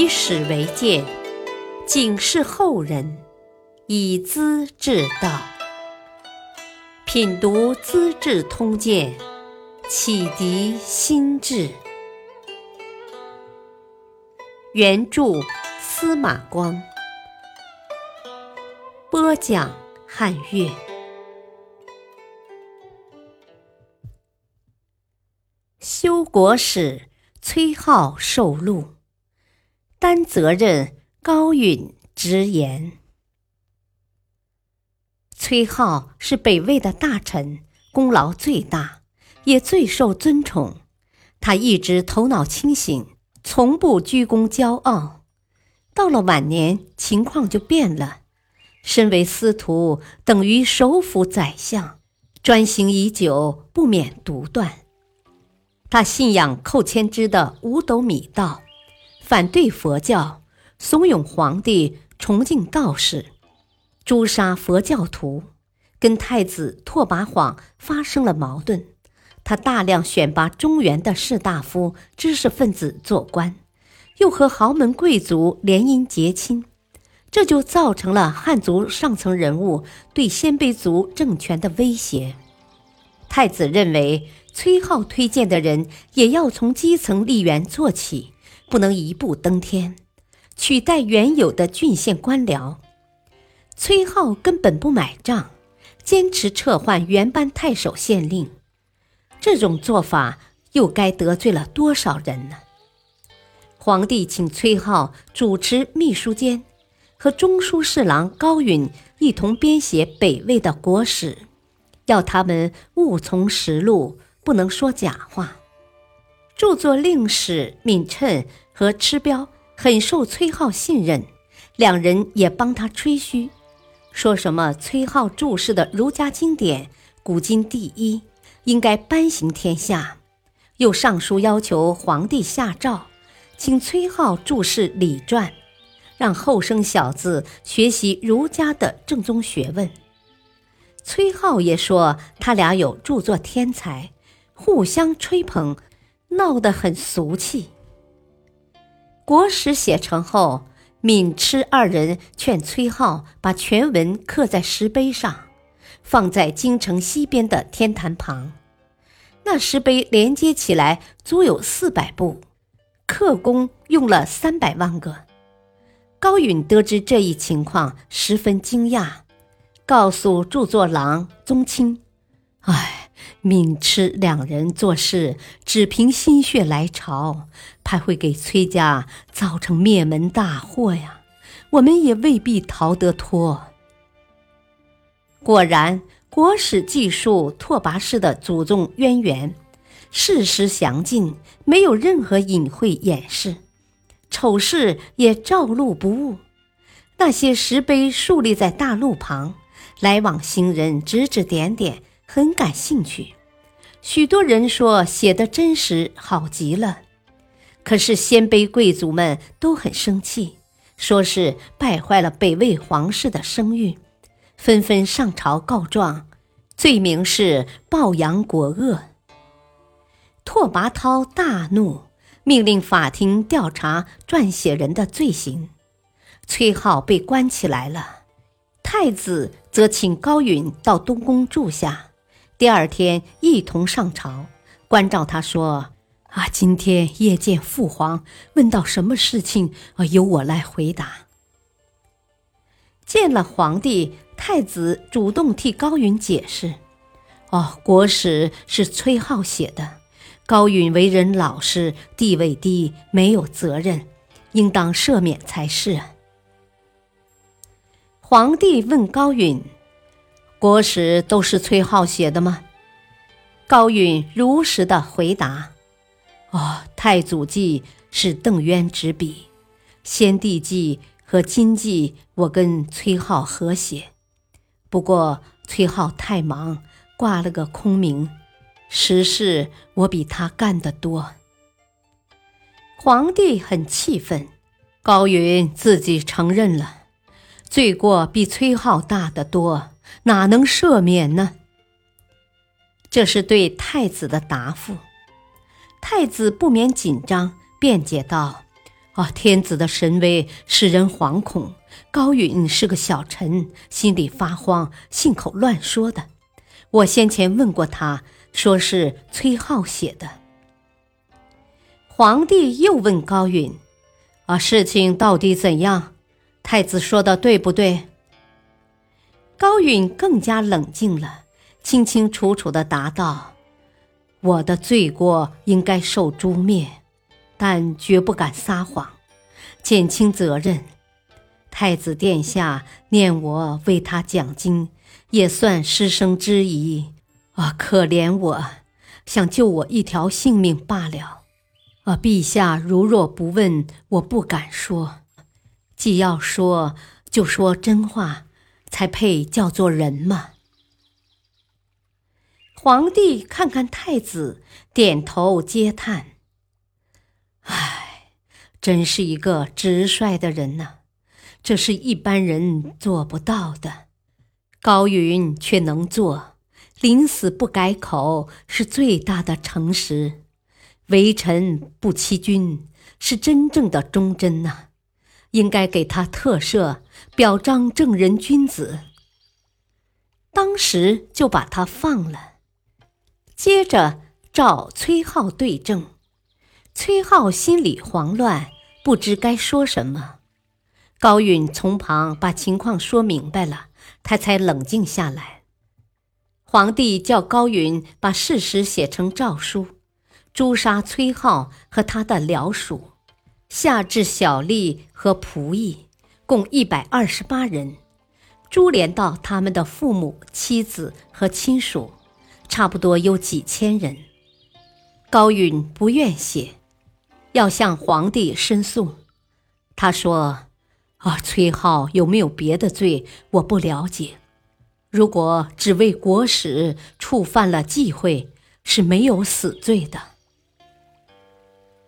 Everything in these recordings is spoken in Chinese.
以史为鉴，警示后人，以资治道。品读《资治通鉴》，启迪心智。原著司马光，播讲汉乐。修国史，崔颢受禄。担责任，高允直言。崔颢是北魏的大臣，功劳最大，也最受尊崇。他一直头脑清醒，从不居功骄傲。到了晚年，情况就变了。身为司徒，等于首辅宰相，专行已久，不免独断。他信仰寇谦之的五斗米道。反对佛教，怂恿皇帝崇敬道士，诛杀佛教徒，跟太子拓跋晃发生了矛盾。他大量选拔中原的士大夫、知识分子做官，又和豪门贵族联姻结亲，这就造成了汉族上层人物对鲜卑族政权的威胁。太子认为，崔颢推荐的人也要从基层吏员做起。不能一步登天，取代原有的郡县官僚。崔颢根本不买账，坚持撤换原班太守县令。这种做法又该得罪了多少人呢？皇帝请崔颢主持秘书监，和中书侍郎高允一同编写北魏的国史，要他们务从实录，不能说假话。著作令史闵称和吃彪很受崔颢信任，两人也帮他吹嘘，说什么崔颢注释的儒家经典古今第一，应该颁行天下。又上书要求皇帝下诏，请崔颢注释《礼传》，让后生小子学习儒家的正宗学问。崔颢也说他俩有著作天才，互相吹捧。闹得很俗气。国史写成后，闵痴二人劝崔颢把全文刻在石碑上，放在京城西边的天坛旁。那石碑连接起来足有四百部，刻工用了三百万个。高允得知这一情况，十分惊讶，告诉著作郎宗亲：“唉。”闵痴两人做事只凭心血来潮，怕会给崔家造成灭门大祸呀！我们也未必逃得脱。果然，国史记述拓跋氏的祖宗渊源，事实详尽，没有任何隐晦掩饰，丑事也照录不误。那些石碑竖立在大路旁，来往行人指指点点。很感兴趣，许多人说写的真实好极了，可是鲜卑贵族们都很生气，说是败坏了北魏皇室的声誉，纷纷上朝告状，罪名是暴扬国恶。拓跋焘大怒，命令法庭调查撰写人的罪行，崔颢被关起来了，太子则请高允到东宫住下。第二天一同上朝，关照他说：“啊，今天夜见父皇，问到什么事情，啊，由我来回答。”见了皇帝，太子主动替高允解释：“哦，国史是崔颢写的，高允为人老实，地位低，没有责任，应当赦免才是。”皇帝问高允。国史都是崔颢写的吗？高允如实的回答：“哦，太祖记是邓渊执笔，先帝记和金记我跟崔颢合写。不过崔颢太忙，挂了个空名，实事我比他干得多。”皇帝很气愤，高允自己承认了，罪过比崔颢大得多。哪能赦免呢？这是对太子的答复。太子不免紧张，辩解道：“啊，天子的神威使人惶恐。高允是个小臣，心里发慌，信口乱说的。我先前问过他，说是崔浩写的。皇帝又问高允：“啊，事情到底怎样？太子说的对不对？”高允更加冷静了，清清楚楚的答道：“我的罪过应该受诛灭，但绝不敢撒谎，减轻责任。”太子殿下念我为他讲经，也算师生之谊啊！可怜我，想救我一条性命罢了。啊，陛下如若不问，我不敢说。既要说，就说真话，才配叫做人嘛。皇帝看看太子，点头嗟叹：“唉，真是一个直率的人呐。”这是一般人做不到的，高允却能做。临死不改口，是最大的诚实；为臣不欺君，是真正的忠贞呐。应该给他特赦，表彰正人君子。当时就把他放了。接着召崔浩对证，崔浩心里慌乱，不知该说什么。高允从旁把情况说明白了，他才冷静下来。皇帝叫高允把事实写成诏书，诛杀崔浩和他的僚属，下至小吏和仆役，共一百二十八人，株连到他们的父母、妻子和亲属，差不多有几千人。高允不愿写，要向皇帝申诉。他说。啊，崔浩有没有别的罪？我不了解。如果只为国史触犯了忌讳，是没有死罪的。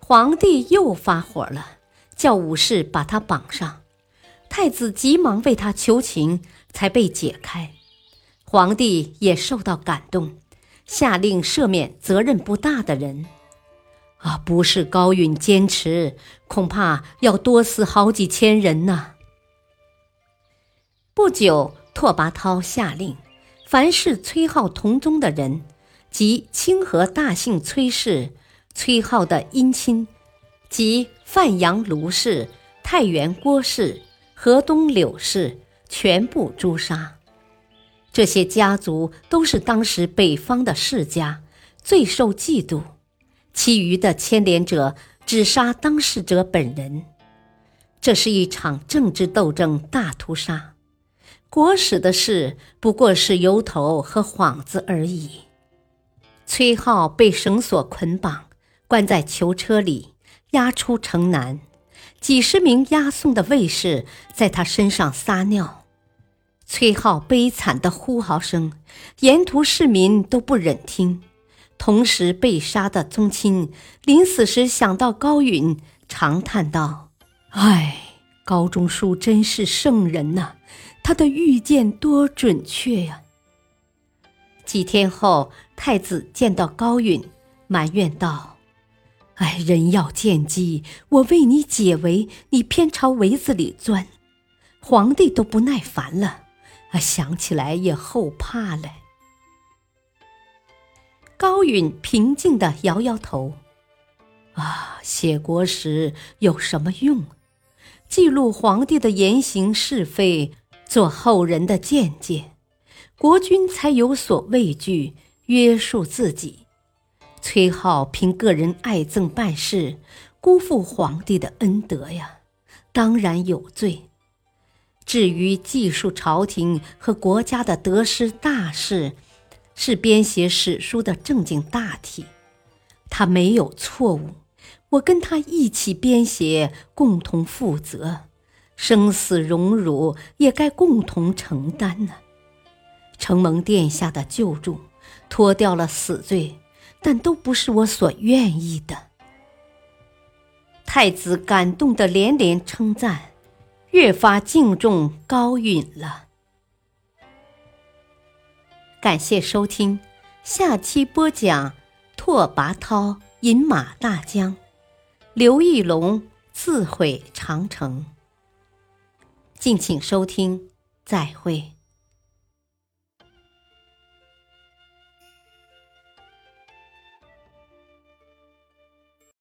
皇帝又发火了，叫武士把他绑上。太子急忙为他求情，才被解开。皇帝也受到感动，下令赦免责任不大的人。啊，不是高允坚持，恐怕要多死好几千人呢。不久，拓跋焘下令，凡是崔浩同宗的人，即清河大姓崔氏、崔浩的姻亲，及范阳卢氏、太原郭氏、河东柳氏，全部诛杀。这些家族都是当时北方的世家，最受嫉妒。其余的牵连者只杀当事者本人，这是一场政治斗争大屠杀。国史的事不过是由头和幌子而已。崔浩被绳索捆绑，关在囚车里，押出城南。几十名押送的卫士在他身上撒尿。崔浩悲惨的呼嚎声，沿途市民都不忍听。同时被杀的宗亲，临死时想到高允，长叹道：“唉，高中书真是圣人呐，他的预见多准确呀！”几天后，太子见到高允，埋怨道：“哎，人要见机，我为你解围，你偏朝围子里钻，皇帝都不耐烦了，啊，想起来也后怕了。”高允平静地摇摇头，啊，写国史有什么用？记录皇帝的言行是非，做后人的见解，国君才有所畏惧，约束自己。崔浩凭个人爱憎办事，辜负皇帝的恩德呀，当然有罪。至于记述朝廷和国家的得失大事，是编写史书的正经大体，他没有错误，我跟他一起编写，共同负责，生死荣辱也该共同承担呢。承蒙殿下的救助，脱掉了死罪，但都不是我所愿意的。太子感动的连连称赞，越发敬重高允了。感谢收听，下期播讲拓跋焘饮马大江，刘义隆自毁长城。敬请收听，再会。